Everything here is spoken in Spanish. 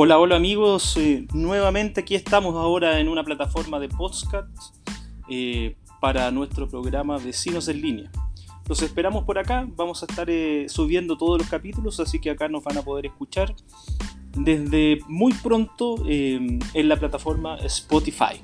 Hola, hola amigos, eh, nuevamente aquí estamos ahora en una plataforma de podcast eh, para nuestro programa Vecinos en línea. Los esperamos por acá, vamos a estar eh, subiendo todos los capítulos, así que acá nos van a poder escuchar desde muy pronto en la plataforma Spotify.